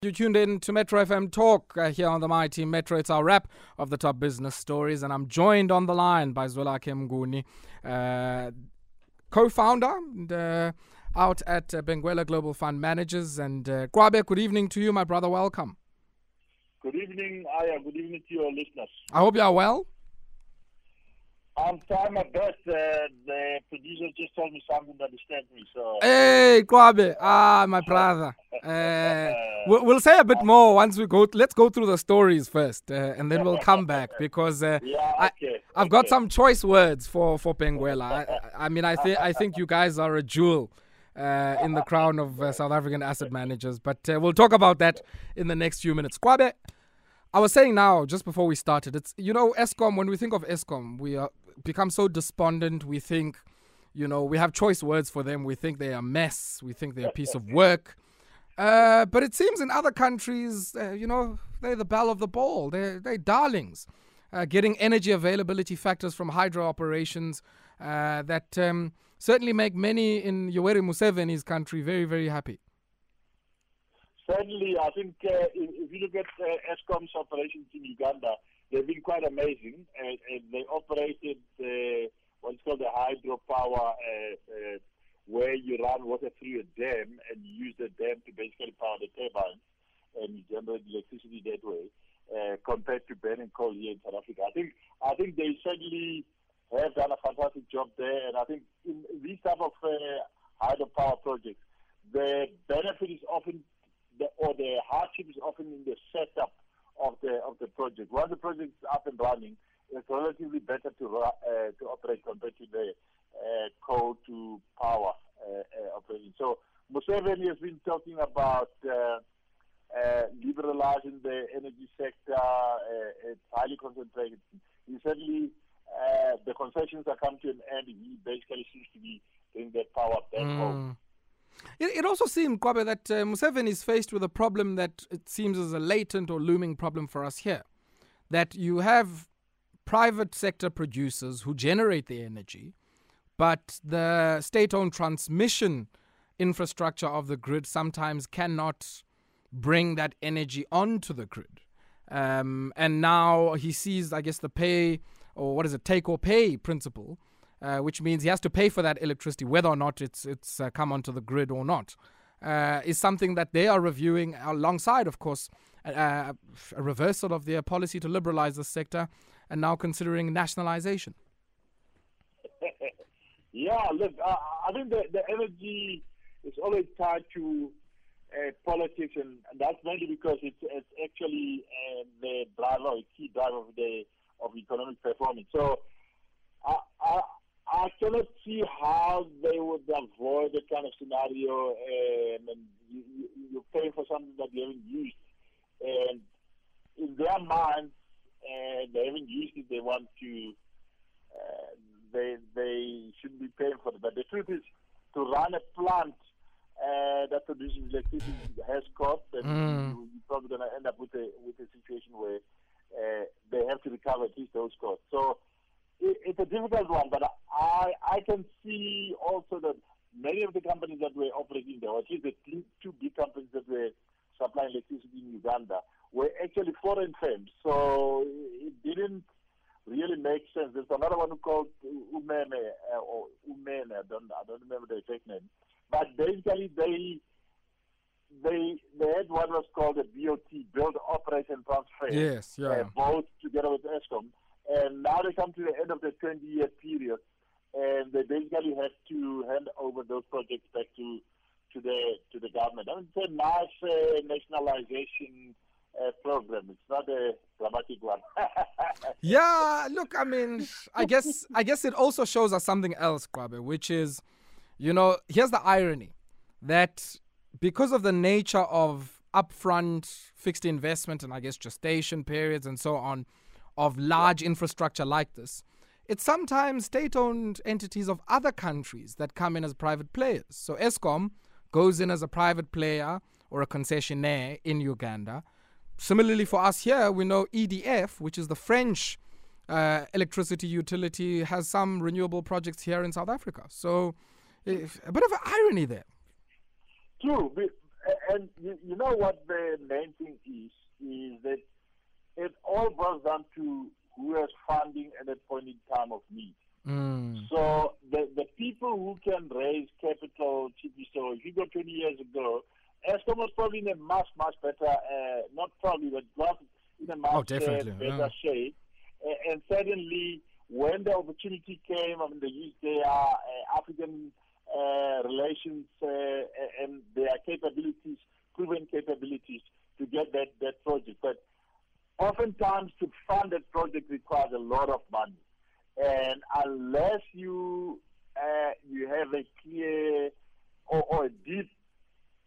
You tuned in to Metro FM Talk uh, here on the Mighty Metro. It's our wrap of the top business stories, and I'm joined on the line by Zwelakhe Mnguni, uh, co-founder and uh, out at uh, Benguela Global Fund Managers. And uh, Kwabe, good evening to you, my brother. Welcome. Good evening, Aya. Good evening to your listeners. I hope you are well. I'm trying my best. Uh, the producer just told me something that disturbed me. So. Hey, Kwabe. Ah, my brother. Uh, we'll, we'll say a bit more once we go. Let's go through the stories first, uh, and then we'll come back because uh, yeah, okay, I, have got some choice words for for Benguela. I, I mean, I think I think you guys are a jewel. Uh, in the crown of uh, South African asset managers, but uh, we'll talk about that in the next few minutes. Kwabe, I was saying now, just before we started, it's you know Eskom. When we think of Eskom, we are become so despondent. We think, you know, we have choice words for them. We think they're a mess. We think they're a piece of work. Uh, but it seems in other countries, uh, you know, they're the belle of the ball. They're, they're darlings. Uh, getting energy availability factors from hydro operations uh, that um, certainly make many in Yoweri Museveni's country very, very happy. Certainly, I think uh, if, you look at uh, Eskom's operations in Uganda, they've been quite amazing. And, and they operated uh, what's called a hydropower, uh, uh, where you run water through a dam and use the dam to basically power the turbines and generate electricity that way. Uh, compared to burning coal here in South Africa, I think I think they certainly have done a fantastic job there, and I think in these type of uh, hydropower projects, the benefit is often the, or the hardship is often in the setup of the of the project. Once the project is up and running, it's relatively better to uh, to operate compared to the uh, coal to power uh, uh operation. So Museveni has been talking about uh, uh, liberalizing the energy sector. it's highly concentrated. He certainly the concessions are coming to an end. He basically seems to be bringing that power back mm. home. It, it also seemed, Kwabe, that uh, is faced with a problem that it seems is a latent or looming problem for us here. That you have private sector producers who generate the energy, but the state owned transmission infrastructure of the grid sometimes cannot bring that energy onto the grid. Um, and now he sees, I guess, the pay or what is it, take or pay principle uh, which means he has to pay for that electricity, whether or not it's it's uh, come onto the grid or not, uh, is something that they are reviewing alongside, of course, a reversal of their policy to liberalize the sector, and now considering nationalization. yeah, look, I think the, the energy is always tied to uh, politics, and, and, that's mainly because it's, it's actually uh, the driver, a key driver of the of economic performance. So I, I cannot see how they would avoid that kind of scenario. Um, and you, you, you're paying for something that you haven't used. And in their minds, uh, they haven't used it. They want to. Uh, they they shouldn't be paying for it. But the truth is, to run a plant uh, that produces electricity has cost, and mm. you, are probably going to end up with a with a situation where uh, they have to recover at least those costs. So it's a difficult one, but I I can see also that many of the companies that were operating there, or at least the two big companies that were supplying electricity in Uganda, were actually foreign firms. So it didn't really make sense. There's another one called Umeme uh, or Umene. I don't I don't remember the exact name, but basically they they they had what was called a BOT, build, operate, and transfer. Yes, yeah. Uh, both together with Eskom and now they come to the end of the 20 year period, and they basically have to hand over those projects back to to the to the government. I mean, it's a nice uh, nationalization uh, program. It's not a dramatic one. yeah, look, I mean, I guess I guess it also shows us something else, Kwabe, which is, you know, here's the irony that because of the nature of upfront fixed investment and I guess gestation periods and so on, of large infrastructure like this, it's sometimes state owned entities of other countries that come in as private players. So Eskom goes in as a private player or a concessionaire in Uganda. Similarly, for us here, we know EDF, which is the French uh, electricity utility, has some renewable projects here in South Africa. So a bit of an irony there. True. and you know what the main thing is, is that it all boils down to who has funding at that point in time of need. Mm. So the, the people who can raise capital so if you go 20 years ago, Eskom was probably in a much, much better, uh, not probably, but was in a much Oh, definitely, uh, better yeah. shape. Uh, and suddenly, when the opportunity came, I mean, they used their uh, African uh, relations uh, and their capabilities, proven capabilities, to get that, that project. But oftentimes, to fund a project requires a lot of money. And unless you uh, you have a clear or, or a deep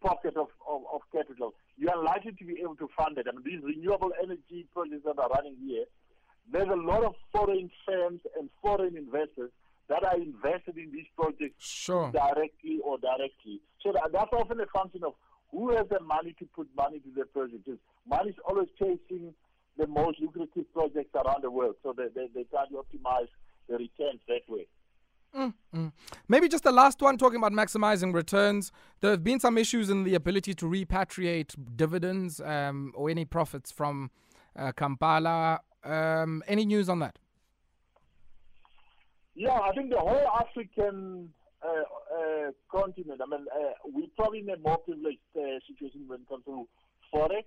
pocket of, of, of capital, you are likely to be able to fund it. I mean, these renewable energy projects that are running here, there's a lot of foreign firms and foreign investors that are invested in these projects Sure. directly or directly. So that, that's often a function of who has the money to put money to the project. Money is always chasing the most lucrative projects around the world, so they, they, they try to optimize the returns that way. Maybe just the last one, talking about maximizing returns. There have been some issues in the ability to repatriate dividends um, or any profits from uh, Kampala. Um, any news on that? Yeah, I think the whole African uh, uh, continent, I mean, uh, we're probably in a more privileged uh, situation when it comes to Forex.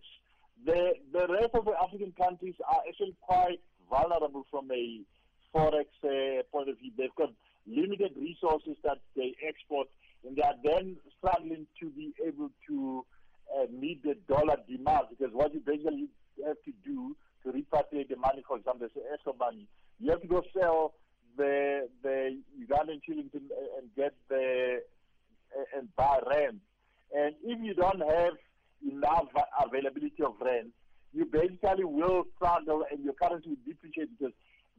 The, the rest of the African countries are actually quite vulnerable from a Forex uh, point of view. They've got limited resources that they export, and they are then struggling to be able to uh, meet the dollar demand because what you basically have to do to repatriate the money, for example, the Eskom money, you have to go sell the the Ugandan shillings and, and get the and buy rand. And if you don't have enough availability of rand, you basically will struggle and your currency will depreciate because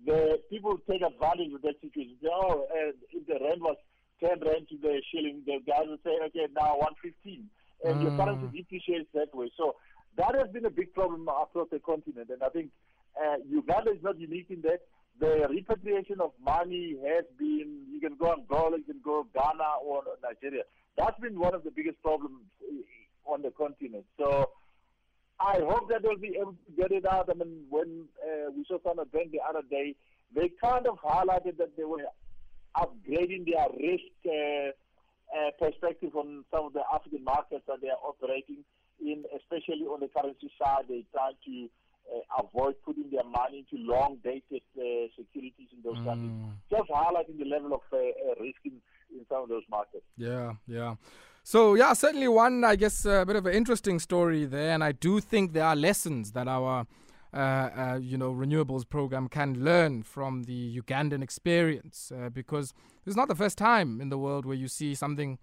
the people take advantage of that situation. Say, oh, uh, if the rent was 10 rand to the shilling, the guys will say, okay, now 115. And your Mm. currency depreciates that way. So that has been a big problem across the continent. And I think uh, Uganda is not unique in that. The repatriation of money has been, you can go Angola, you can go Ghana or Nigeria. That's been one of the biggest problems on the continent. So I hope that they'll be able to get it out. I mean, when uh, we saw some event the other day, they kind of highlighted that they were upgrading their risk uh, uh, perspective on some of the African markets that they are operating in, especially on the currency side. They try to uh, avoid putting their money into long-dated uh, securities in those countries. Just highlighting the level of uh, uh, risk in, in some of those markets. Yeah, yeah. So yeah, certainly one, I guess, a bit of an interesting story there, and I do think there are lessons that our, uh, uh, you know, renewables program can learn from the Ugandan experience, uh, because it's not the first time in the world where you see something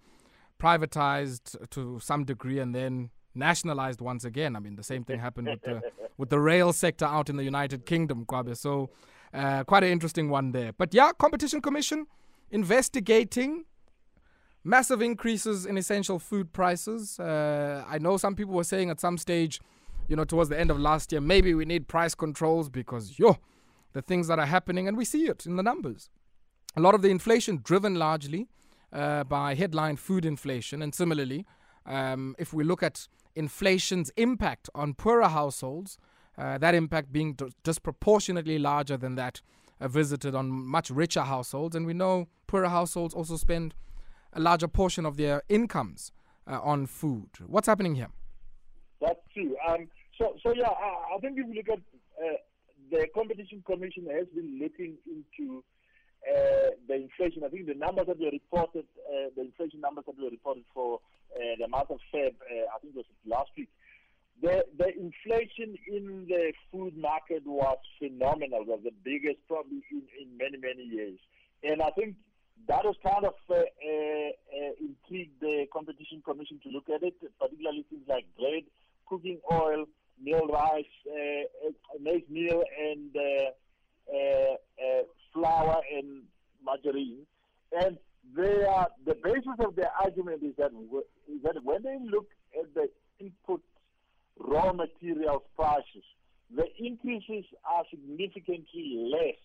privatized to some degree and then nationalized once again. I mean, the same thing happened with the with the rail sector out in the United Kingdom, Kwabe. So, uh, quite an interesting one there. But yeah, Competition Commission investigating massive increases in essential food prices. Uh, I know some people were saying at some stage, you know, towards the end of last year, maybe we need price controls because, yo, the things that are happening, and we see it in the numbers. A lot of the inflation driven largely uh, by headline food inflation. And similarly, um, if we look at inflation's impact on poorer households, uh, that impact being d- disproportionately larger than that uh, visited on much richer households. And we know poorer households also spend a larger portion of their incomes uh, on food. What's happening here? That's true. Um, so, so yeah, I, I think if you look at uh, the Competition Commission has been looking into uh, the inflation. I think the numbers that were reported, uh, the inflation numbers that were reported for uh, the month of Feb, uh, I think it was last week. The the inflation in the food market was phenomenal. Was the biggest probably in, in many many years, and I think that has kind of uh, uh, uh, intrigued the competition commission to look at it, particularly things like bread, cooking oil, meal rice, uh, uh, maize meal, and uh, flour and margarine. And they are, the basis of their argument is that w- is that when they look at the input raw materials prices, the increases are significantly less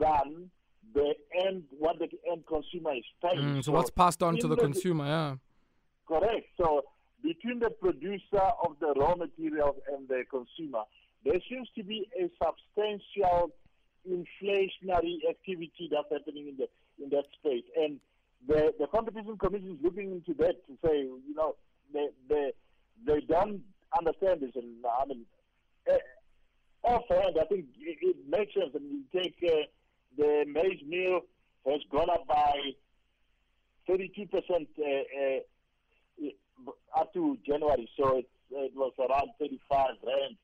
than the end what the end consumer is paying. Mm, so, what's passed on to in the consumer? Yeah. Correct. So between the producer of the raw materials and the consumer, there seems to be a substantial inflationary activity that's happening in the in that space. And the the competition commission is looking into that to say, you know, they they they don't understand this. And I mean, uh, offhand, I think it, it makes sense. I mean, you take uh, the maize meal has gone up by 32 percent uh, uh, up to January, so it, it was around 35 rand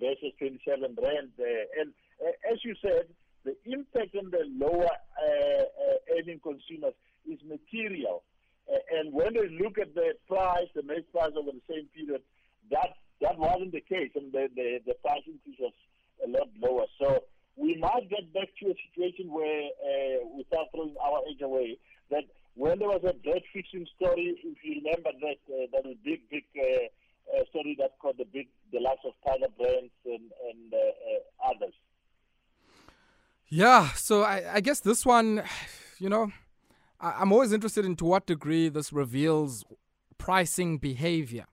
versus 27 rand. Uh, and uh, as you said, the impact on the lower uh, earning consumers is material. And when they look at the price, the maize price over the same period, that that wasn't the case, and the, the, the price increase was a lot lower. So we might get back to a situation where, uh, without throwing our age away, that when there was a bread fixing story, if you remember that, uh, that was big, big uh, uh, story that caught the big, the likes of Tiger Brands and, and uh, uh, others. Yeah, so I, I guess this one, you know, I, I'm always interested in to what degree this reveals pricing behavior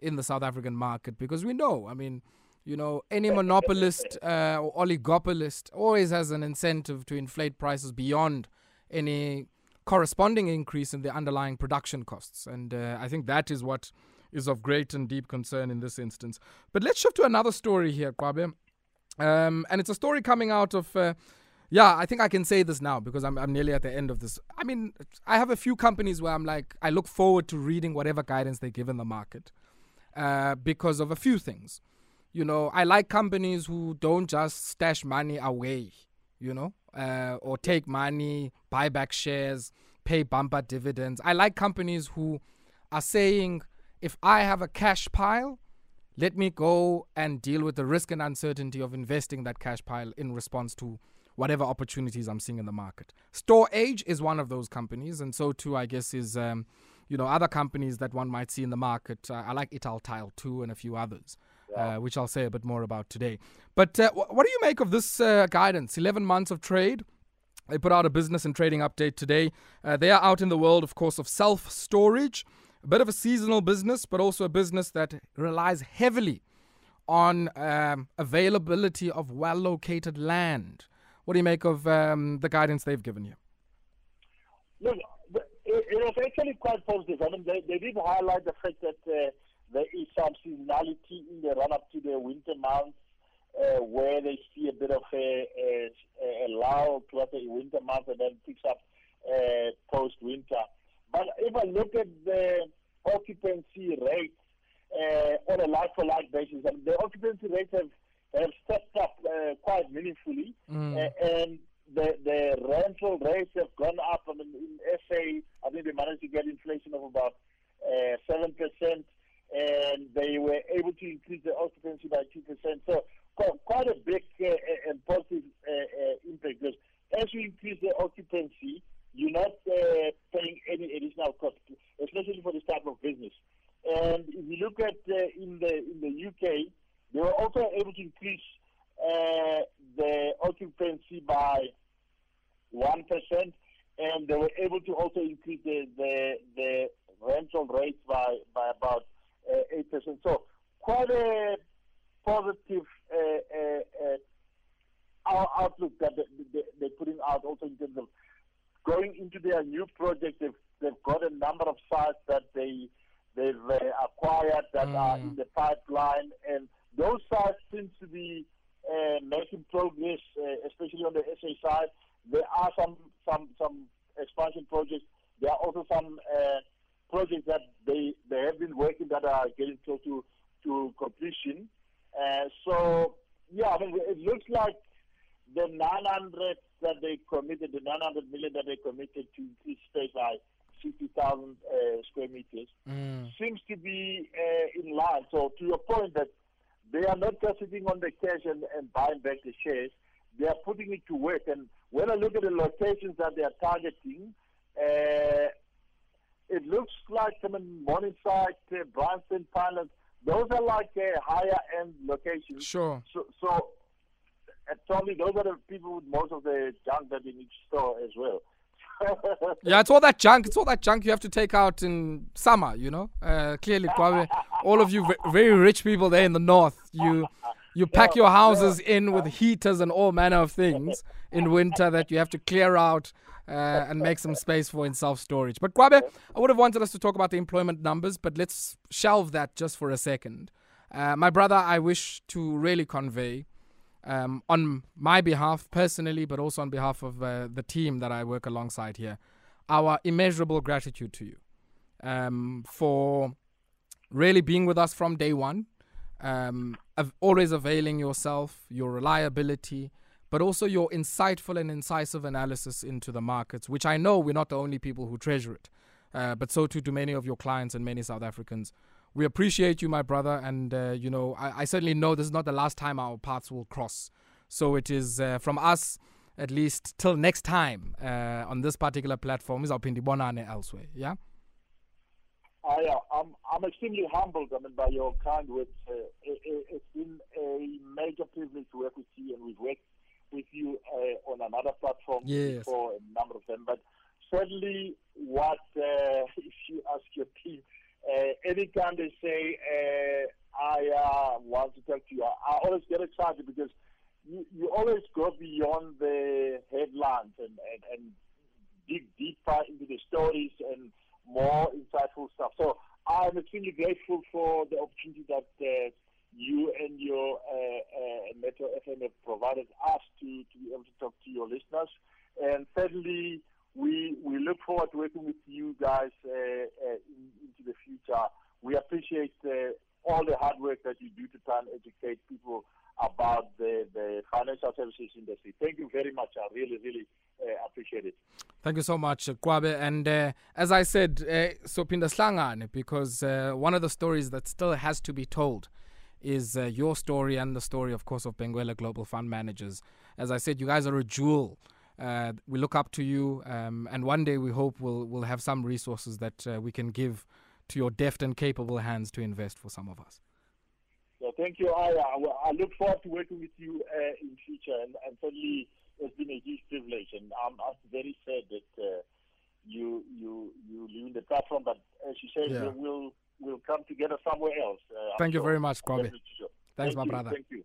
in the South African market because we know, I mean, you know, any monopolist uh, or oligopolist always has an incentive to inflate prices beyond any corresponding increase in the underlying production costs. And uh, I think that is what is of great and deep concern in this instance. But let's shift to another story here, Kwabe. Um, and it's a story coming out of. Uh, yeah, I think I can say this now because I'm, I'm nearly at the end of this. I mean, I have a few companies where I'm like, I look forward to reading whatever guidance they give in the market uh, because of a few things. You know, I like companies who don't just stash money away, you know, uh, or take money, buy back shares, pay bumper dividends. I like companies who are saying, if I have a cash pile, let me go and deal with the risk and uncertainty of investing that cash pile in response to whatever opportunities I'm seeing in the market. Stor-Age is one of those companies, and so too, I guess, is um, you know other companies that one might see in the market. Uh, I like Italtile too, and a few others. Uh, which I'll say a bit more about today. But uh, wh- what do you make of this uh, guidance? 11 months of trade. They put out a business and trading update today. Uh, they are out in the world, of course, of self storage, a bit of a seasonal business, but also a business that relies heavily on um, availability of well located land. What do you make of um, the guidance they've given you? Look, it, it was actually quite positive. I mean, they, they did highlight the fact that uh, there is some seasonality in the run up to the winter months uh, where they see a bit of a, a, a lull towards the winter months and then picks up uh, post winter. But if I look at the occupancy rates uh, on a like for like basis, I mean, the occupancy rates have, have stepped up uh, quite meaningfully. Mm. Uh, and the, the rental rates have gone up. I mean, in SA, I think they managed to get inflation of about uh, 7%, and they were able to increase the occupancy by 2%. So, quite a big uh, and positive uh, uh, impact because as you increase the occupancy, you're not uh, paying any additional cost, especially for this type of business. And if you look at uh, in the in the UK, they were also able to increase uh, the occupancy by one percent, and they were able to also increase the the, the rental rates by by about uh. So quite a positive uh, uh, outlook that they, they're putting out also in terms of going into their new project. They've, they've got a number of sites that they they've uh, acquired that mm. are in the pipeline, and those sites seem to be uh, making progress, uh, especially on the SA side. There are some some some expansion projects. There are also some uh, projects that they they have been working that are getting close to to completion. Uh, so yeah, I mean it looks like the 900 that they committed, the 900 million that they committed to increase space by 60,000 uh, square meters, mm. seems to be uh, in line. So to your point that they are not just sitting on the cash and, and buying back the shares, they are putting it to work. And when I look at the locations that they are targeting, uh, it looks like I mean, Morningside, uh, Bryanston, Pinelands, those are like a higher end locations. Sure. So, so probably those are the people with most of the junk that need to store as well. yeah, it's all that junk. It's all that junk you have to take out in summer. You know, uh, clearly, all of you very rich people there in the north, you you pack your houses in with heaters and all manner of things in winter that you have to clear out uh, and make some space for in self storage. But Kwabe, I would have wanted us to talk about the employment numbers, but let's shelve that just for a second. Uh, my brother, I wish to really convey um, on my behalf personally, but also on behalf of uh, the team that I work alongside here, our immeasurable gratitude to you um, for really being with us from day one, um, always availing yourself, your reliability, but also your insightful and incisive analysis into the markets, which I know we're not the only people who treasure it, uh, but so too do many of your clients and many South Africans. We appreciate you, my brother, and uh, you know I, I, certainly know this is not the last time our paths will cross. So it is uh, from us, at least till next time uh, on this particular platform. Is our Pindibonane elsewhere, yeah. I, uh, I'm, I'm extremely humbled I mean, by your kind words. Uh, it, has been a major privilege to work with you, and we've worked with you uh, on another platform yes. for a number of them. But certainly, what uh, if you ask your team, uh, anytime they say, uh, I uh, want to talk to you, I, always get excited because you, you always go beyond the headlines and, and, and dig deeper into the stories and more insightful stuff. So I'm extremely grateful for the opportunity that uh, you and your uh, uh, Metro FM have provided us to, to be able to talk to your listeners. And thirdly, we we look forward to working with you guys uh, uh, in, into the future. We appreciate uh, all the hard work that you do to try and educate people about the, the financial services industry. Thank you very much. I really, really uh, appreciate it. Thank you so much, Kwabe. And uh, as I said, uh, so pinda slangane, because uh, one of the stories that still has to be told is uh, your story and the story, of course, of Benguela Global Fund Managers. As I said, you guys are a jewel. Uh, we look up to you, um, and one day we hope we'll we'll have some resources that uh, we can give to your deft and capable hands to invest for some of us. So thank you. I, I look forward to working with you uh, in future, and, and certainly it's been a huge privilege, and I'm, I'm very sad that uh, you you you leave the platform. But as you said, yeah. we'll we'll come together somewhere else. Uh, Thank I'm you sure. very much, Kwabe. Thanks, Thank my you. brother. Thank you.